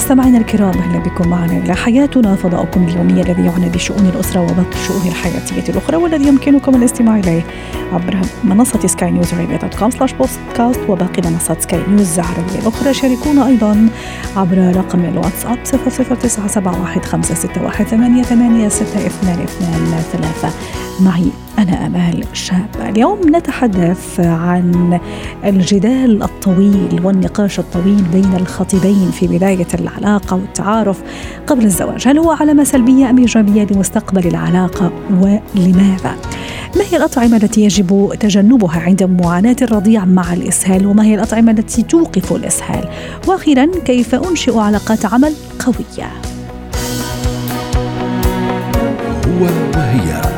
مستمعينا الكرام أهلا بكم معنا إلى حياتنا فضاؤكم اليومي الذي يعنى بشؤون الأسرة وباقي الشؤون الحياتية الأخرى والذي يمكنكم الاستماع إليه عبر منصة سكاي نيوز dot com slash podcast وباقي منصات سكاي نيوز العربية الأخرى. شاركونا أيضا عبر رقم الواتساب 00971 معي أنا أمال شاب اليوم نتحدث عن الجدال الطويل والنقاش الطويل بين الخطيبين في بداية العلاقة والتعارف قبل الزواج. هل هو علامة سلبية أم إيجابية لمستقبل العلاقة ولماذا؟ ما هي الأطعمة التي يجب تجنبها عند معاناة الرضيع مع الإسهال؟ وما هي الأطعمة التي توقف الإسهال؟ وأخيرا كيف أنشئ علاقات عمل قوية؟ هو وهي.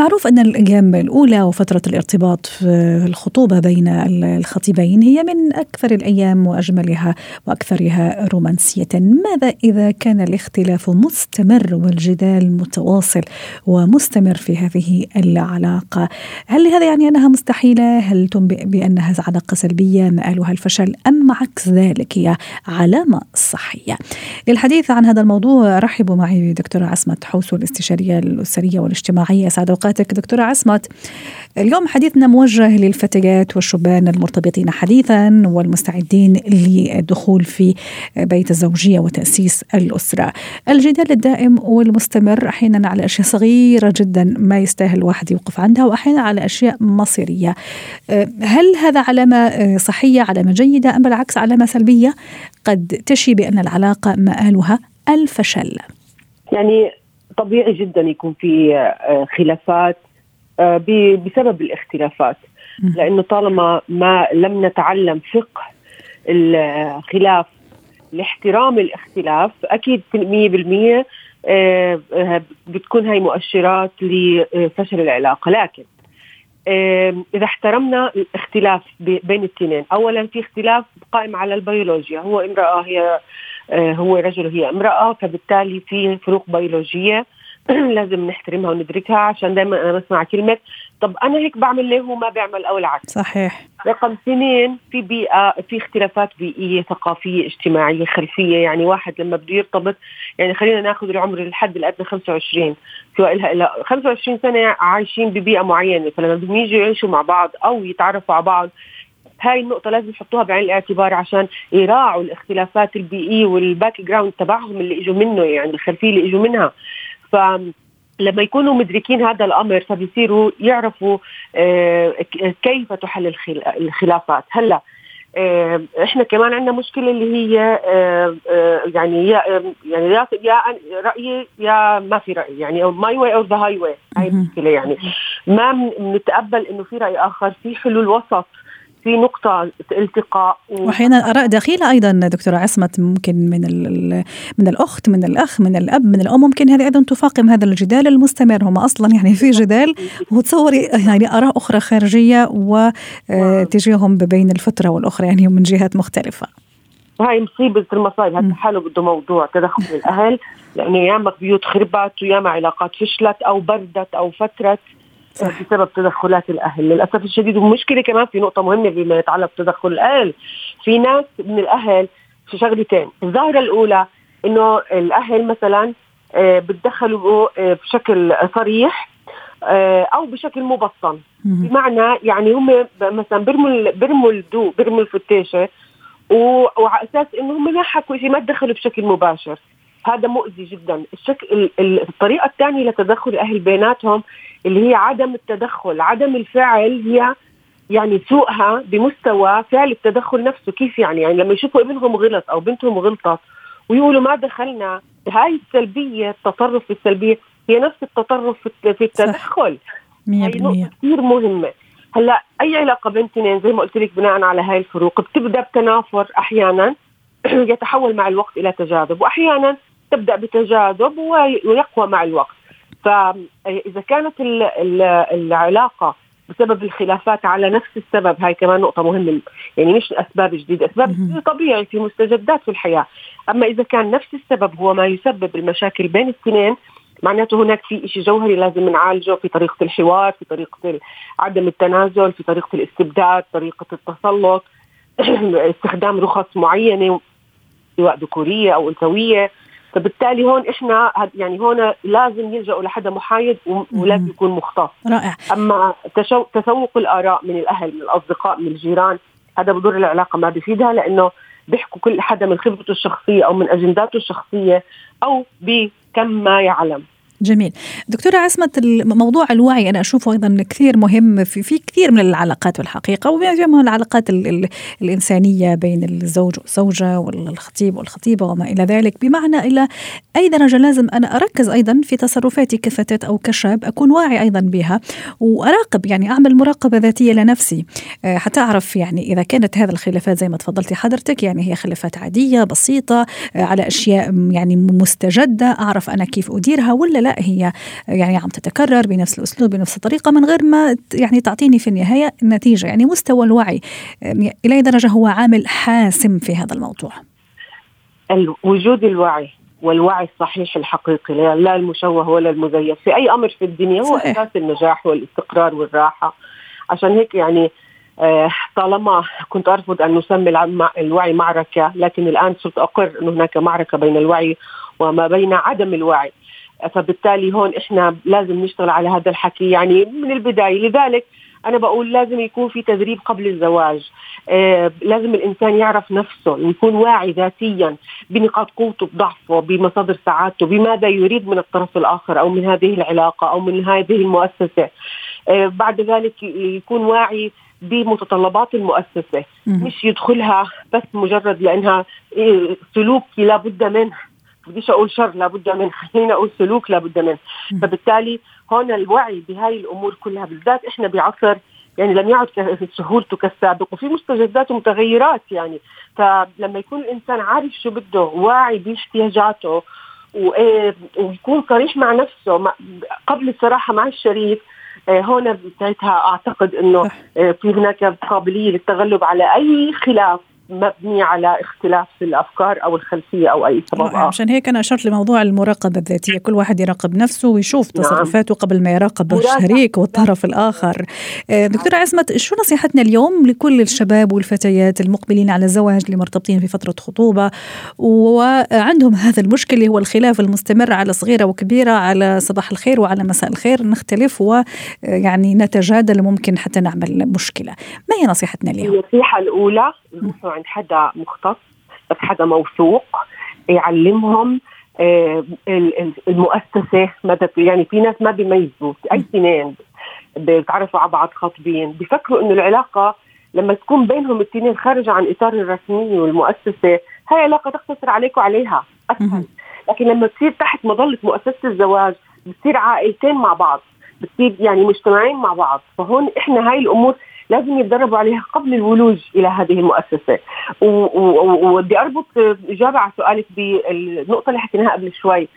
معروف أن الأيام الأولى وفترة الارتباط في الخطوبة بين الخطيبين هي من أكثر الأيام وأجملها وأكثرها رومانسية. ماذا إذا كان الاختلاف مستمر والجدال متواصل ومستمر في هذه العلاقة؟ هل هذا يعني أنها مستحيلة؟ هل تنبئ بأنها علاقة سلبية؟ مآلها الفشل أم عكس ذلك هي علامة صحية. للحديث عن هذا الموضوع رحبوا معي بدكتورة عصمت حوسو الاستشارية الأسرية والاجتماعية. سعد اوقاتك دكتورة عصمت اليوم حديثنا موجه للفتيات والشبان المرتبطين حديثا والمستعدين للدخول في بيت الزوجية وتأسيس الأسرة. الجدال الدائم والمستمر أحيانا على أشياء صغيرة جدا ما يستاهل الواحد يوقف عندها واحيانا على أشياء مصيرية. هل هذا علامة صحية علامة جيدة أم بالعكس علامة سلبية؟ قد تشي بأن العلاقة مآلها الفشل. يعني طبيعي جدا يكون في آه، خلافات آه، بسبب الاختلافات. لأنه طالما ما لم نتعلم فقه الخلاف لاحترام الاختلاف أكيد 100% آه، بتكون هاي مؤشرات لفشل العلاقة. لكن إذا احترمنا الاختلاف بين الاثنين اولا في اختلاف قائم على البيولوجيا. هو امرأة هي هو رجل وهي امرأة فبالتالي في فروق بيولوجية. لازم نحترمها وندركها عشان دائما أنا بسمع كلمة طب أنا هيك بعمل ليه هو ما بيعمل أو العكس؟ صحيح. رقم اثنين في بيئة في اختلافات بيئية ثقافية اجتماعية خلفية. يعني واحد لما بده يرتبط يعني خلينا ناخذ العمر الحد الادنى 25 سواء لها 25 سنة عايشين ببيئة معينة فلما بدهم يجوا يعيشوا مع بعض أو يتعرفوا على بعض هاي النقطة لازم يحطوها بعين الاعتبار عشان يراعوا الاختلافات البيئية وال background تبعهم اللي إجوا منه يعني الخلفية اللي إجوا منها. ف لما يكونوا مدركين هذا الأمر فبيصيروا يعرفوا آه، كيف تحل الخلافات. هلأ آه، إحنا كمان عندنا مشكلة اللي هي آه، يعني يا يعني يا رأيي يا ما في رأي يعني my way أو the highway هاي المشكلة يعني. ما بنتقبل إنه في رأي آخر في حلول وسط. في نقطة التقاء واحيانا أراء دخيلة أيضا دكتورة عصمت ممكن من من الأخت من الأخ من الأب من الأم ممكن هذه أيضا تفاقم هذا الجدال المستمر. هم أصلا يعني في جدال. وتصوري يعني آراء أخرى خارجية وتجيهم بين الفترة والأخرى يعني من جهات مختلفة. وهي مصيبة المصايب هذا حاله بده موضوع تدخل الأهل؟ لأنه ياما بيوت خربت وياما علاقات فشلت أو بردت أو فترت. صح. بسبب تدخلات الأهل. للأسف الشديد والمشكلة كمان في نقطة مهمة بما يتعلق بتدخل الأهل. في ناس من الأهل في شغلتين. الظاهرة الأولى إنه الأهل مثلا آه، بتدخلوا آه، بشكل صريح آه، أو بشكل مبطن. بمعنى يعني هم مثلا برموا برموا الدو برموا الفتيشة وعلى أساس إنه هم ما حكوا شيء ما تدخلوا بشكل مباشر. هذا مؤذي جدا. الشكل الطريقة الثانية لتدخل الاهل بيناتهم اللي هي عدم التدخل عدم الفعل هي يعني سوءها بمستوى فعل التدخل نفسه. كيف يعني؟ يعني لما يشوفوا ابنهم غلط أو بنتهم غلطت ويقولوا ما دخلنا هاي السلبية التطرف السلبية هي نفس التطرف في التدخل. 100% هي نقطه كثير مهمة. هلأ أي علاقة بين اثنين زي ما قلت لك بناء على هاي الفروق بتبدأ بتنافر أحيانا يتحول مع الوقت إلى تجاذب واحيانا تبدأ بتجاذب ويقوى مع الوقت. فاذا كانت العلاقة بسبب الخلافات على نفس السبب هاي كمان نقطة مهمة. يعني مش أسباب جديدة أسباب جديدة طبيعي في مستجدات في الحياة. أما إذا كان نفس السبب هو ما يسبب المشاكل بين الاثنين معناته هناك في شيء جوهري لازم نعالجه في طريقة الحوار في طريقة عدم التنازل في طريقة الاستبداد طريقة التسلط استخدام رخص معينة سواء ذكورية أو أنثوية. فبالتالي هون إحنا يعني هون لازم يلجأوا لحدا محايد ولازم يكون مختص. رائع. أما تسوق الآراء من الأهل من الأصدقاء من الجيران هذا بضر العلاقة ما بيفيدها لأنه بيحكوا كل حدا من خبرته الشخصية أو من أجنداته الشخصية أو بكم ما يعلم. جميل. دكتورة عصمت موضوع الوعي أنا أشوفه أيضا كثير مهم في, في كثير من العلاقات بالحقيقة ومن العلاقات ال ال الإنسانية بين الزوج والزوجة والخطيب والخطيبة وما إلى ذلك. بمعنى إلى أي درجة لازم أنا أركز أيضا في تصرفاتي كفتاة أو كشاب أكون واعي أيضا بها وأراقب يعني أعمل مراقبة ذاتية لنفسي. آه، حتى أعرف يعني إذا كانت هذه الخلافات زي ما تفضلتي حضرتك يعني هي خلافات عادية بسيطة آه، على أشياء يعني مستجدة أعرف أنا كيف أديرها ولا لا. هي يعني عم تتكرر بنفس الأسلوب بنفس الطريقة من غير ما يعني تعطيني في النهاية النتيجه يعني مستوى الوعي إلى أي درجة هو عامل حاسم في هذا الموضوع؟ وجود الوعي والوعي الصحيح الحقيقي لا المشوه ولا المزيف في أي أمر في الدنيا هو صحيح. أساس النجاح والاستقرار والراحة. عشان هيك يعني آه، طالما كنت أرفض أن نسمي الوعي معركة لكن الآن صرت أقر ان هناك معركة بين الوعي وما بين عدم الوعي. فبالتالي هون إحنا لازم نشتغل على هذا الحكي. يعني من البداية لذلك أنا بقول لازم يكون في تدريب قبل الزواج. آه لازم الإنسان يعرف نفسه يكون واعي ذاتيا بنقاط قوته بضعفه بمصادر سعادته بماذا يريد من الطرف الآخر أو من هذه العلاقة أو من هذه المؤسسة. آه بعد ذلك يكون واعي بمتطلبات المؤسسة. مش يدخلها بس مجرد لأنها آه، سلوكي لابد منه. بديش أقول شر لابد منه خلينا أقول سلوك لابد منه فبالتالي هون الوعي بهاي الأمور كلها بالذات إحنا بعصر يعني لم يعد سهولته كالسابق وفي مستجدات ومتغيرات يعني. فلما يكون الإنسان عارف شو بده واعي باحتياجاته ويكون صريح مع نفسه قبل الصراحة مع الشريك آه، هون ساعتها أعتقد إنه آه، في هناك قابلية للتغلب على أي خلاف. مبني على اختلاف في الأفكار أو الخلفية أو أي سبب عشان هيك أنا أشرت لموضوع المراقبة الذاتية. كل واحد يراقب نفسه ويشوف نعم. تصرفاته قبل ما يراقب الشريك والطرف الآخر. آه، دكتورة عصمت شو نصيحتنا اليوم لكل الشباب والفتيات المقبلين على الزواج اللي مرتبطين في فترة خطوبة؟ وعندهم هذا المشكلة هو الخلاف المستمر على صغيرة وكبيرة على صباح الخير وعلى مساء الخير. نختلف ويعني نتجادل ممكن حتى نعمل مشكلة. ما هي نصيحتنا اليوم؟ النصيحة الأولى عند حدا مختص بس حدا موثوق يعلمهم آه، المؤسسة مدى يعني في ناس ما بيميزوا أي اثنين بيتعرفوا على بعض خاطبين بيفكروا إنه العلاقة لما تكون بينهم الاثنين خارجه عن إطار الرسمية والمؤسسة هاي علاقة تقتصر عليك وعليها اسهل لكن لما تصير تحت مظلة مؤسسة الزواج بتصير عائلتين مع بعض بتصير يعني مجتمعين مع بعض فهون إحنا هاي الأمور لازم يتدربوا عليها قبل الولوج إلى هذه المؤسسة. وبدي أربط اجابه على سؤالك بالنقطه اللي حكيناها قبل شوي.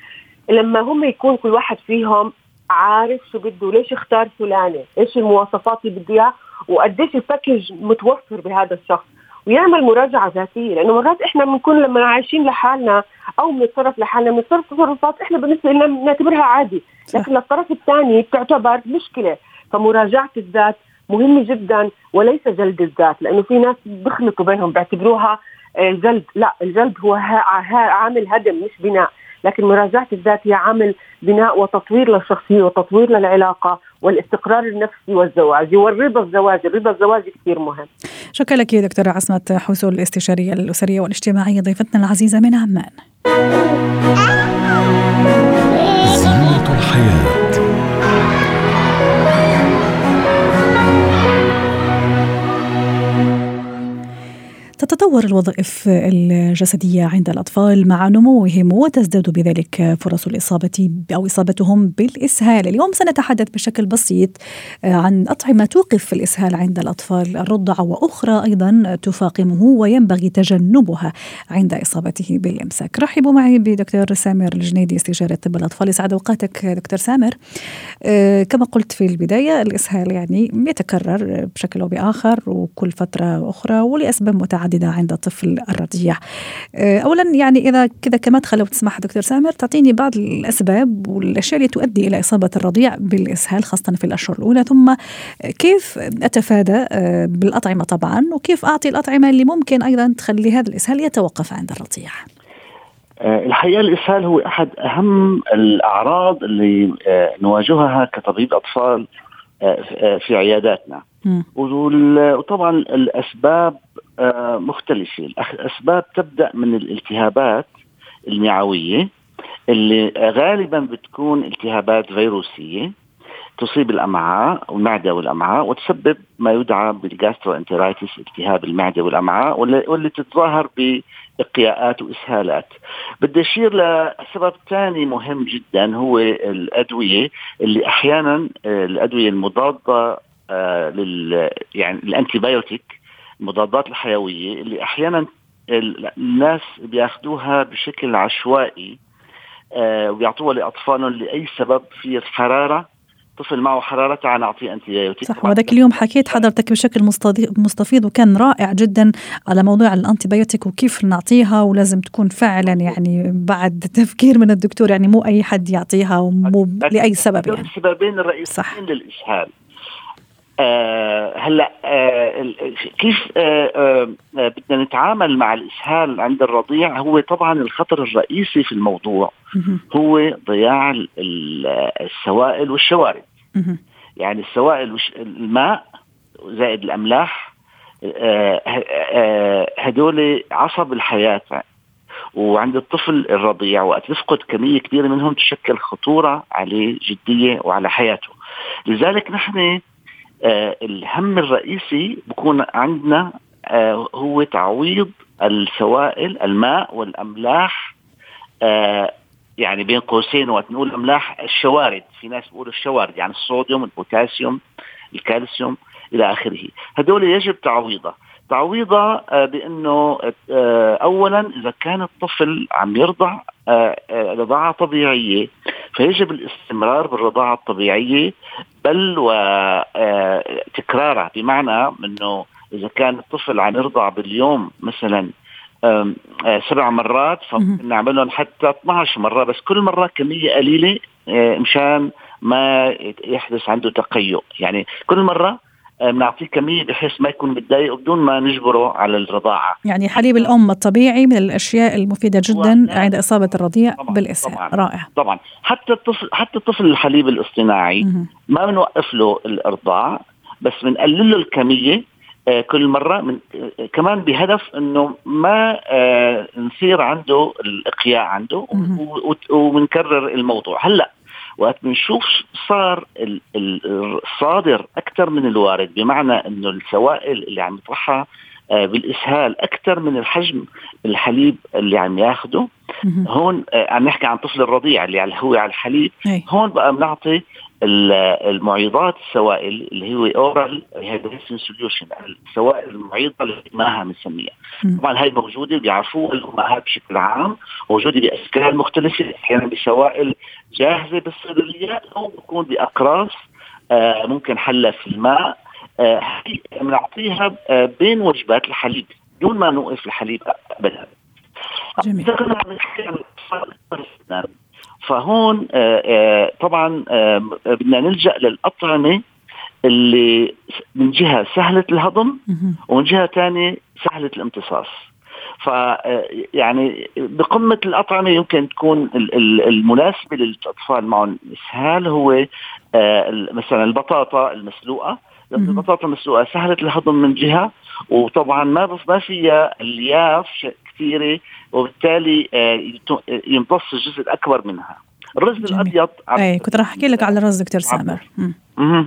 لما هم يكون كل واحد فيهم عارف شو بده ليش اختار فلانة؟ إيش المواصفات اللي بده إياها؟ وقديش الباكج متوفر بهذا الشخص؟ ويعمل مراجعة ذاتية. لأنه مرات إحنا بنكون لما عايشين لحالنا أو بنتصرف لحالنا بنتصرف تصرفات إحنا بالنسبة لنا بنعتبرها عادي. لكن للطرف الثاني بتعتبر مشكلة. فمراجعة الذات مهمه جدا وليس جلد الذات لأنه في ناس بيخلطوا بينهم بيعتبروها آه، جلد. لا الجلد هو عامل هدم مش بناء. لكن مراجعة الذات هي عامل بناء وتطوير للشخصية وتطوير للعلاقة والاستقرار النفسي والزواج. والرضا الزواج الرضا الزواجي كثير مهم. شكرا لك دكتورة عصمت حسول الاستشارية الأسرية والاجتماعية ضيفتنا العزيزة من عمان. زينة الحياة. تتطور الوظائف الجسدية عند الأطفال مع نموهم وتزداد بذلك فرص الإصابة أو إصابتهم بالإسهال. اليوم سنتحدث بشكل بسيط عن أطعمة توقف الإسهال عند الأطفال. الرضع وأخرى أيضا تفاقمه وينبغي تجنبها عند إصابته بالإمساك. رحبوا معي بدكتور سامر الجنيدي استشاري طب الأطفال يسعد أوقاتك دكتور سامر. آه، كما قلت في البداية الإسهال يعني يتكرر بشكل أو بآخر وكل فترة أخرى ولأسباب متعددة عند الطفل الرضيع. آه، أولا يعني إذا كذا كمدخل لو تسمح دكتور سامر تعطيني بعض الأسباب والأشياء اللي تؤدي إلى إصابة الرضيع بالإسهال خاصة في الأشهر الأولى. ثم كيف أتفادى آه، بالأطعمة طبعا وكيف أعطي الأطعمة اللي ممكن أيضا تخلي هذا الإسهال يتوقف عند الرضيع؟ آه، الحقيقة الإسهال هو أحد أهم الأعراض اللي نواجهها كطبيب أطفال في عياداتنا. وطبعا الأسباب مختلفة. الأسباب تبدأ من الالتهابات المعوية اللي غالبا بتكون التهابات فيروسية تصيب الأمعاء والمعدة والأمعاء وتسبب ما يدعى بال gastroenteritis التهاب المعدة والأمعاء واللي تتظاهر باقياءات وإسهالات. بدي أشير لسبب ثاني مهم جدا هو الأدوية اللي أحيانا آه، الأدوية المضادة آه، لل يعني ال antibiotic المضادات الحيوية اللي أحيانا الناس بياخذوها بشكل عشوائي آه، ويعطوها لأطفالهم لأي سبب في حرارة طفل معه حرارة تعال نعطيه antibiotic. صح وذاك اليوم حكيت حضرتك بشكل مستفيض وكان رائع جدا على موضوع الأنتيبيوتيك وكيف نعطيها ولازم تكون فعلا يعني بعد تفكير من الدكتور يعني مو أي حد يعطيها ومو لأي سبب يعني. السببين الرئيسيين للإسهال. آه هلا آه كيف آه آه بدنا نتعامل مع الإسهال عند الرضيع؟ هو طبعا الخطر الرئيسي في الموضوع هو ضياع السوائل والشوارد يعني السوائل الماء زائد الأملاح آه، هدول عصب الحياة. وعند الطفل الرضيع وقت يفقد كمية كبيرة منهم تشكل خطورة عليه جدية وعلى حياته. لذلك نحن الهم الرئيسي بكون عندنا آه هو تعويض السوائل الماء والأملاح آه يعني بين قوسين وقت نقول أملاح الشوارد. في ناس بيقولوا الشوارد يعني الصوديوم البوتاسيوم الكالسيوم إلى آخره. هدول يجب تعويضها تعويضها آه، بأنه آه، اولا إذا كان الطفل عم يرضع آه، رضاعة طبيعية فيجب الاستمرار بالرضاعة الطبيعية بل وتكرارها بمعنى إنه إذا كان الطفل عم يرضع باليوم مثلا سبع مرات فنعملهم حتى 12 مرة بس كل مرة كمية قليلة مشان ما يحدث عنده تقيؤ. يعني كل مرة بنعطيه كمية بحيث ما يكون متضايق بدون ما نجبره على الرضاعة. يعني حليب الأم الطبيعي من الأشياء المفيدة جدا عند إصابة الرضيع بالاسهال، رائع. طبعا. حتى الطفل حتى الطفل الحليب الاصطناعي ما بنوقف له الأرضاع بس بنقلل له الكمية آه كل مرة من آه كمان بهدف إنه ما آه نصير عنده الإقياء عنده وبنكرر الموضوع. هلأ وقت بنشوف صار الصادر أكثر من الوارد بمعنى إنه السوائل اللي عم يطرحها آه، بالإسهال أكثر من الحجم الحليب اللي عم ياخده. هون آه، عم نحكي عن طفل الرضيع اللي هو على الحليب. هون بقى بنعطي المعيضات السوائل اللي هو oral rehydration solution السوائل المعيضة اللي ماها بنسميها طبعا هاي موجودة بيعرفوها الأمهات بشكل عام موجودة باشكال مختلفة أحيانا بسوائل جاهزة بالصيدليات أو بكون بأقراص آه ممكن حلها في الماء. آه بنعطيها آه بين وجبات الحليب دون ما نوقف الحليب ابدا. جميل. فهون آه، آه، طبعا آه، بدنا نلجأ للأطعمة اللي من جهة سهلة الهضم ومن جهة ثانية سهلة الامتصاص. ف يعني بقمة الأطعمة يمكن تكون المناسبة للأطفال معهم اسهال هو مثلا البطاطا المسلوقة البطاطا المسلوقه سهله الهضم من جهة وطبعا ما ما فيها الياف كثيرة وبالتالي آه، يمتص الجزء الأكبر منها. الرز جميل. الأبيض اي كنت راح أحكي لك على الرز دكتور سامر. أها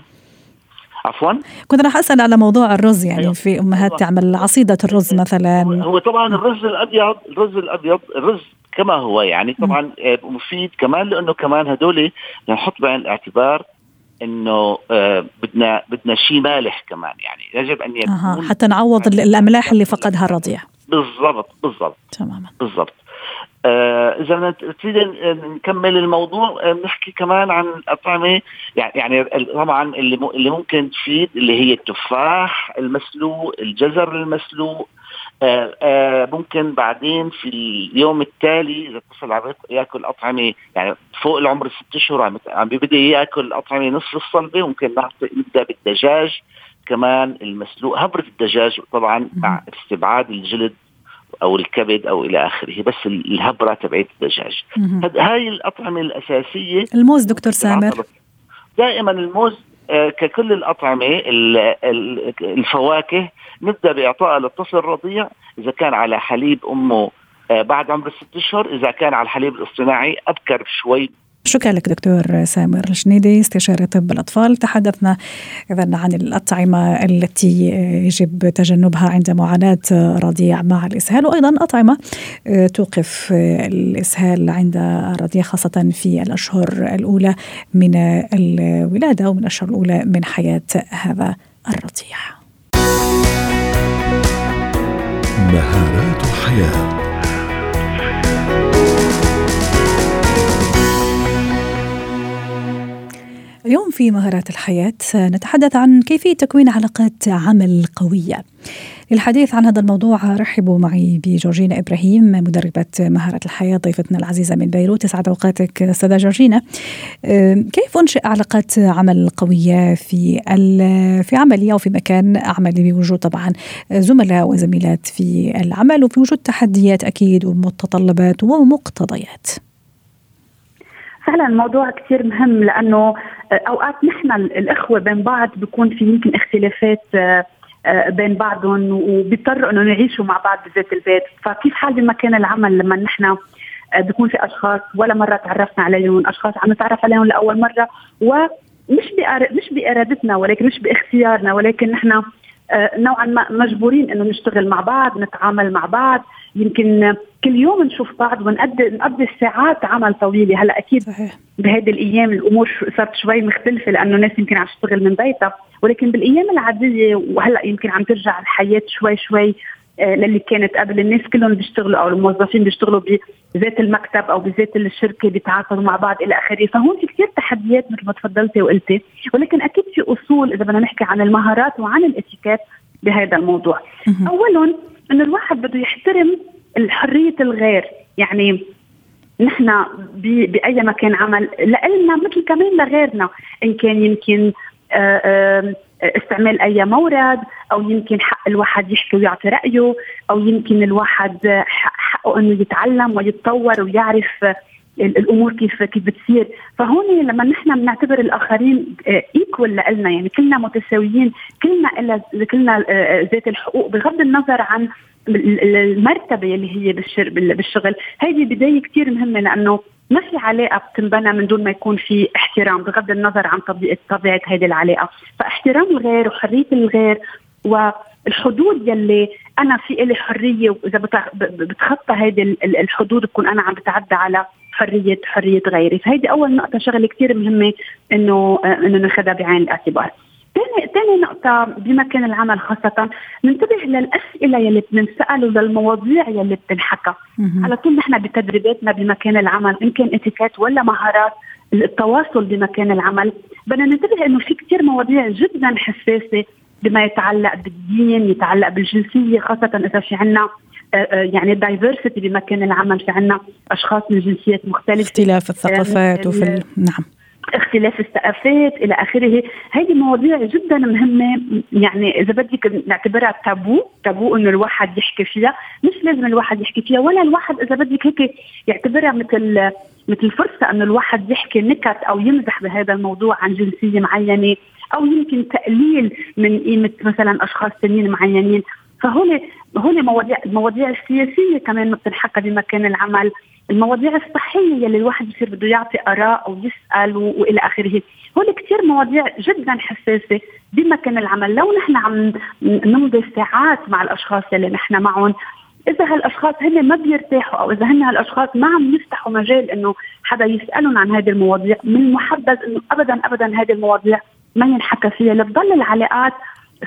عفوا. كنت راح أسأل على موضوع الرز يعني أيوة. في أمهات أيوة. تعمل عصيدة الرز مثلا. هو طبعا الرز الابيض الرز الأبيض الرز كما هو يعني طبعا آه، مفيد كمان لأنه كمان هدول نحط بعين الاعتبار إنه آه، بدنا بدنا شيء مالح كمان يعني يجب أن يكون أها حتى نعوض ال- الأملاح اللي فقدها الرضيع. بالضبط بالضبط تماما. بالضبط. آه إذا تريد نكمل الموضوع آه، بنحكي كمان عن اطعمه يعني يعني طبعا اللي اللي ممكن تفيد اللي هي التفاح المسلوق الجزر المسلوق ممكن بعدين في اليوم التالي إذا الطفل عم ياك- يأكل أطعمة يعني فوق العمر ست اشهر عم بيبدأ يأكل أطعمة نصف الصلبة ممكن نعطي نبدأ بالدجاج كمان المسلوق. هبرة الدجاج طبعا مع استبعاد الجلد أو الكبد أو إلى آخره بس ال- الهبرة تبعت الدجاج. هاي الأطعمة الأساسية. الموز دكتور سامر. دائما الموز آه، ككل الأطعمة ال- ال- الفواكه نبدأ باعطائها للطفل الرضيع إذا كان على حليب أمه آه، بعد عمر الست أشهر إذا كان على الحليب الاصطناعي أبكر شوي شكرا لك دكتور سامر الشنيدي استشاري طب الأطفال. تحدثنا إذا عن الأطعمة التي يجب تجنبها عند معاناة رضيع مع الإسهال وأيضا أطعمة توقف الإسهال عند الرضيع خاصة في الأشهر الأولى من الولادة ومن الأشهر الأولى من حياة هذا الرضيع. مهارات حياة. اليوم في مهارات الحياة نتحدث عن كيفية تكوين علاقات عمل قوية. للحديث عن هذا الموضوع رحبوا معي بجورجينا إبراهيم مدربة مهارات الحياة ضيفتنا العزيزة من بيروت. يسعد أوقاتك أستاذة جورجينا. كيف أنشئ علاقات عمل قوية في في عملي أو في مكان عملي؟ بوجود طبعا زملاء وزميلات في العمل وفي وجود تحديات أكيد ومتطلبات ومقتضيات. فعلا الموضوع كثير مهم لأنه أوقات نحن الإخوة بين بعض بيكون في يمكن اختلافات بين بعضهم وبيضطروا انه يعيشوا مع بعض بذات البيت. فكيف حال بمكان العمل لما نحن بيكون في أشخاص ولا مرة تعرفنا عليهم أشخاص عم نتعرف عليهم لأول مرة ومش مش بإرادتنا ولكن مش بإختيارنا ولكن نحن نوعا ما مجبورين إنه نشتغل مع بعض نتعامل مع بعض. يمكن كل يوم نشوف بعض ونقضي نقضي ساعات عمل طويلة. هلأ أكيد صحيح. بهذه الأيام الأمور صارت شوي مختلفة لأنه الناس يمكن عم تشتغل من بيتها. ولكن بالأيام العادية وهلأ يمكن عم ترجع الحياة شوي شوي للي كانت قبل الناس كلهم بيشتغلوا أو الموظفين بيشتغلوا بذات المكتب أو بذات الشركة بيتعاقدوا مع بعض إلى آخره. فهون في كثير تحديات مثل ما تفضلتي وقلتي ولكن أكيد في أصول إذا بدنا نحكي عن المهارات وعن الإتيكيت بهذا الموضوع. اولا إنه الواحد بده يحترم حريه الغير. يعني نحن بأي مكان عمل لنا مثل كمان لغيرنا إن كان يمكن آآ آآ استعمال أي مورد أو يمكن حق الواحد يحكي ويعطي رأيه أو يمكن الواحد حقه إنه يتعلم ويتطور ويعرف الأمور كيف كيف بتصير. فهون لما نحن بنعتبر الآخرين ايكول لنا يعني كلنا متساويين كلنا كلنا ذات الحقوق بغض النظر عن المرتبة اللي هي بالشغل. هذه بداية كثير مهمة لأنه ما في علاقة بتنبنى من دون ما يكون في احترام بغض النظر عن طبيعة طبيعة هذه العلاقة. فاحترام الغير وحرية الغير والحدود يلي أنا في إلي حرية وإذا بتخطى هذه الحدود بكون أنا عم بتعدى على حرية حرية غيري. فهيدي أول نقطة شغلة كثير مهمة إنه إنه ناخذها بعين الاعتبار. ثاني ثاني نقطة بمكان العمل خاصة ننتبه للأسئلة يلي بننسأل وللمواضيع يلي بتنحكى. على طول نحن بتدريباتنا بمكان العمل إن كان اتيكيت ولا مهارات التواصل بمكان العمل. بدنا ننتبه إنه في كثير مواضيع جدا حساسة بما يتعلق بالدين يتعلق بالجنسية خاصة إذا في عنا يعني الدايفرسيتي بمكان العمل في عنا أشخاص من جنسيات مختلفة. اختلاف الثقافات وفي ال... نعم. اختلاف الثقافات إلى آخره. هذه مواضيع جدا مهمة. يعني إذا بدك نعتبرها تابو تابو إنه الواحد يحكي فيها. مش لازم الواحد يحكي فيها ولا الواحد إذا بدك هيك يعتبرها مثل مثل فرصة إنه الواحد يحكي نكت أو يمزح بهذا الموضوع عن جنسية معينة أو يمكن تقليل من قيمة مثلا أشخاص ثانيين معينين. فهول هول مواضيع المواضيع السياسيه كمان ما بتنحكى بمكان العمل. المواضيع الصحية يلي الواحد بصير بده يعطي آراء أو يسأل وإلى آخره هول كثير مواضيع جدا حساسة بمكان العمل لو نحن عم نمضي ساعات مع الأشخاص يلي نحن معهم إذا هالأشخاص هن ما بيرتاحوا أو إذا هن هالأشخاص ما عم يفتحوا مجال إنه حدا يسألهم عن هذه المواضيع من المحبذ إنه ابدا ابدا هذه المواضيع ما ينحكى فيها لتضل العلاقات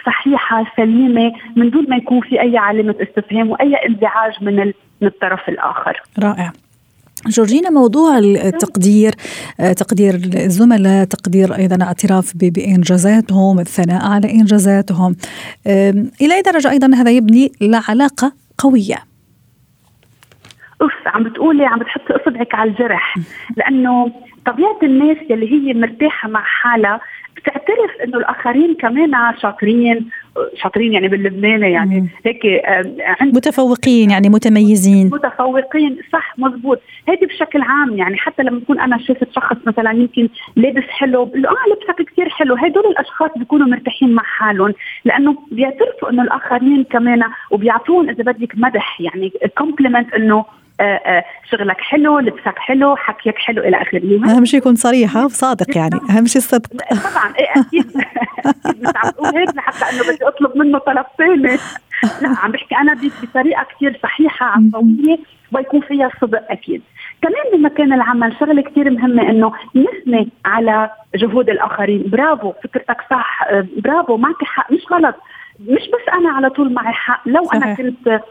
صحيحة سليمة من دون ما يكون في أي علامة استفهام وأي انزعاج من من الطرف الآخر. رائع. جورجينا موضوع التقدير تقدير الزملاء تقدير أيضا اعتراف بإنجازاتهم الثناء على إنجازاتهم. إلى أي درجة أيضا هذا يبني لعلاقه قوية؟ أوف عم بتقولي عم بتحطي اصبعك على الجرح. لأنه طبيعة الناس يلي هي مرتاحة مع حالها بتعترف إنه الآخرين كمان شاطرين شاطرين يعني باللبناني يعني هيك عند متفوقين يعني متميزين. متفوقين صح مزبوط. هيدي بشكل عام يعني حتى لما يكون أنا شفت شخص مثلا يمكن لابس حلو بقول آه لبسك كثير حلو. هدول الأشخاص بيكونوا مرتاحين مع حالهم لأنه بيعترفوا إنه الآخرين كمان وبيعطون إذا بدك مدح يعني كومبلمنت إنه آه، آه، شغلك حلو لبسك حلو حكيك حلو إلى اخره أهم شيء يكون صريحه وصادق يعني. أهم شيء الصدق طبعا إيه أكيد. مش عم تقول هيك لحتى إنه بدي أطلب منه طلب ثاني لا عم بحكي أنا بطريقة كثير صحيحة عفويه ويكون فيها صدق أكيد. كمان بمكان العمل شغلة كثير مهمة إنه نثني على جهود الآخرين. برافو فكرتك صح. آه، برافو معك حق. مش غلط. مش بس أنا على طول معي حق. لو صحيح. أنا كنت آه،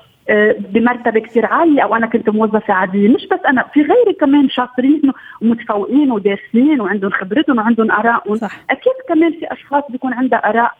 بمرتبة كثير عالية أو أنا كنت موظفة عادية. مش بس أنا في غيري كمان شاطرين ومتفوقين ودارسين وعندهم خبرتهم وعندهم ارائهم أكيد كمان في أشخاص بيكون عندها آراء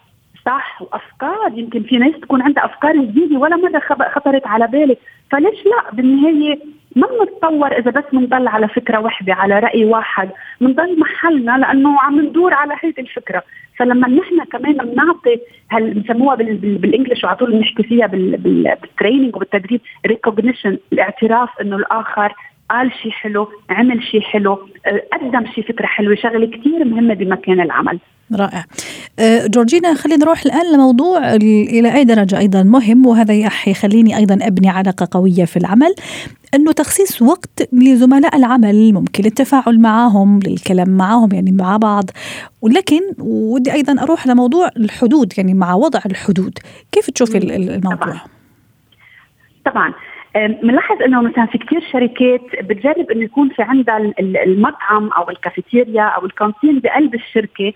صح وأفكار. يمكن في ناس تكون عندها أفكار جديدة ولا مرة خطرت على بالي فليش لا؟ بالنهاية ما بنتطور إذا بس بنضل على فكرة واحدة على رأي واحد بنضل محلنا لأنه عم ندور على هيدي الفكرة. فلما نحن كمان بنعطي هل بنسموها بال English وعلى طول بنحكي فيها بال training وبالتدريب recognition الاعتراف إنه الآخر قال شيء حلو عمل شيء حلو قدم شيء فكرة حلوة شغلة كثير مهمة بمكان العمل. رائع. أه، جورجينا خلينا نروح الآن لموضوع إلى أي درجة أيضا مهم وهذا يخليني أيضا أبني علاقة قوية في العمل أنه تخصيص وقت لزملاء العمل ممكن للتفاعل معهم للكلام معهم يعني مع بعض. ولكن ودي أيضا أروح لموضوع الحدود يعني مع وضع الحدود. كيف تشوفي الموضوع؟ طبعا, طبعا. بنلاحظ إنه مثلا في كثير شركات بتجرب إنه يكون في عندها المطعم أو الكافيتيريا أو الكانتين بقلب الشركة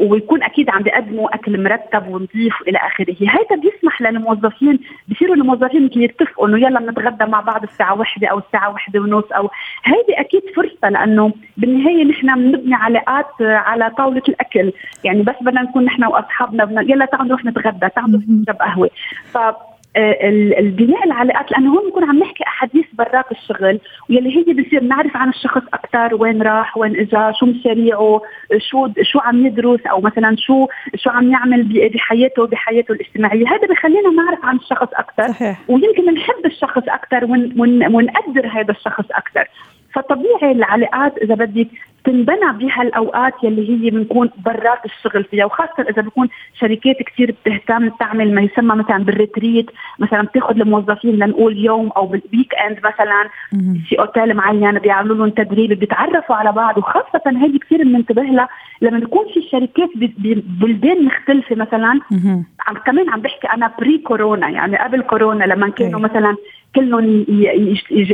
ويكون أكيد عم بيقدموا أكل مرتب ونظيف وإلى آخره، هذا بيسمح للموظفين بصيروا الموظفين مثل يتفقوا إنه يلا بنتغدى مع بعض الساعة واحدة أو الساعة واحدة ونص أو هذه أكيد فرصة لأنه بالنهاية نحن بنبني علاقات على طاولة الأكل، يعني بس بدنا نكون نحن وأصحابنا يلا تعالوا نروح نتغدى، تعالوا نشرب قهوة، ف البناء العلاقات لأنه هون بنكون عم نحكي أحاديث برات الشغل واللي هي بصير نعرف عن الشخص أكثر وين راح وين اجى شو مشاريعه شو شو عم يدرس أو مثلا شو شو عم يعمل بحياته بحياته الاجتماعية. هذا بخلينا نعرف عن الشخص أكثر صحيح. ويمكن نحب الشخص أكثر ونقدر هذا الشخص أكثر فطبيعي العلاقات إذا بدك تنبنى بهالاوقات يلي هي بنكون برات الشغل فيها وخاصة إذا بكون شركات كثير بتهتم تعمل ما يسمى مثلا بال retreat مثلا بتاخذ الموظفين لنقول يوم أو بال weekend مثلا في أوتيل معين بيعملوا لهم تدريب بيتعرفوا على بعض وخاصة هذه كثير بننتبه لها لما يكون في شركات ببلدان مختلفة مثلا عم كمان عم بحكي أنا pre كورونا يعني قبل كورونا لما كانوا مثلا كلهم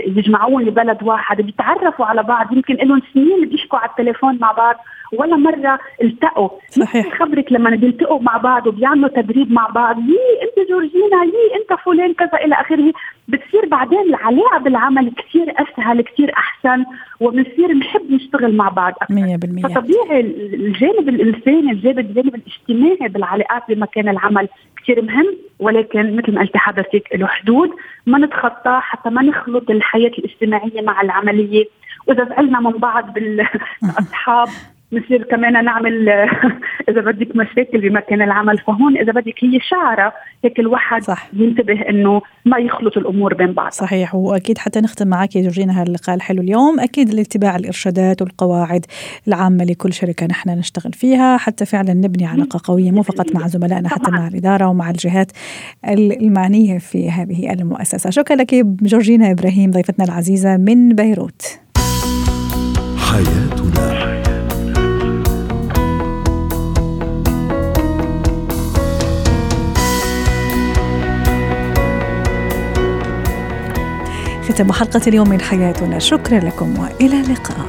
يجمعون لبلد واحد بيتعرفوا على بعض. يمكن لهم سنين بيحكوا على التليفون مع بعض ولا مرة التقوا. صحيح. خبرك لما بيلتقوا مع بعض وبيعملوا تدريب مع بعض يي أنت جورجينا يي أنت فلان كذا إلى آخره. بتصير بعدين العلاقة بالعمل كثير أسهل كثير أحسن وبنصير نحب نشتغل مع بعض أكثر 100% فطبيعي الجانب الإنساني الجانب الجانب الاجتماعي بالعلاقات بمكان العمل كثير مهم ولكن مثل ما قلت حضرتك له حدود ما نتخطاه حتى ما نخلط الحياة الاجتماعية مع العملية. وإذا زعلنا من بعض بالاصحاب نصير كمان نعمل إذا بدك مشاكل بمكان العمل فهون إذا بدك هي شعرة هيك الواحد صح. ينتبه إنه ما يخلط الأمور بين بعض. صحيح وأكيد حتى نختم معك يا جورجينا هاللقاء الحلو اليوم. أكيد الاتباع الإرشادات والقواعد العامة لكل شركة نحن نشتغل فيها. حتى فعلا نبني علاقة قوية مو فقط مع زملائنا حتى مع الإدارة ومع الجهات المعنية في هذه المؤسسة. شكرا لك جورجينا إبراهيم ضيفتنا العزيزة من بيروت. حياتنا. ختم حلقة اليوم من حياتنا. شكرا لكم وإلى اللقاء.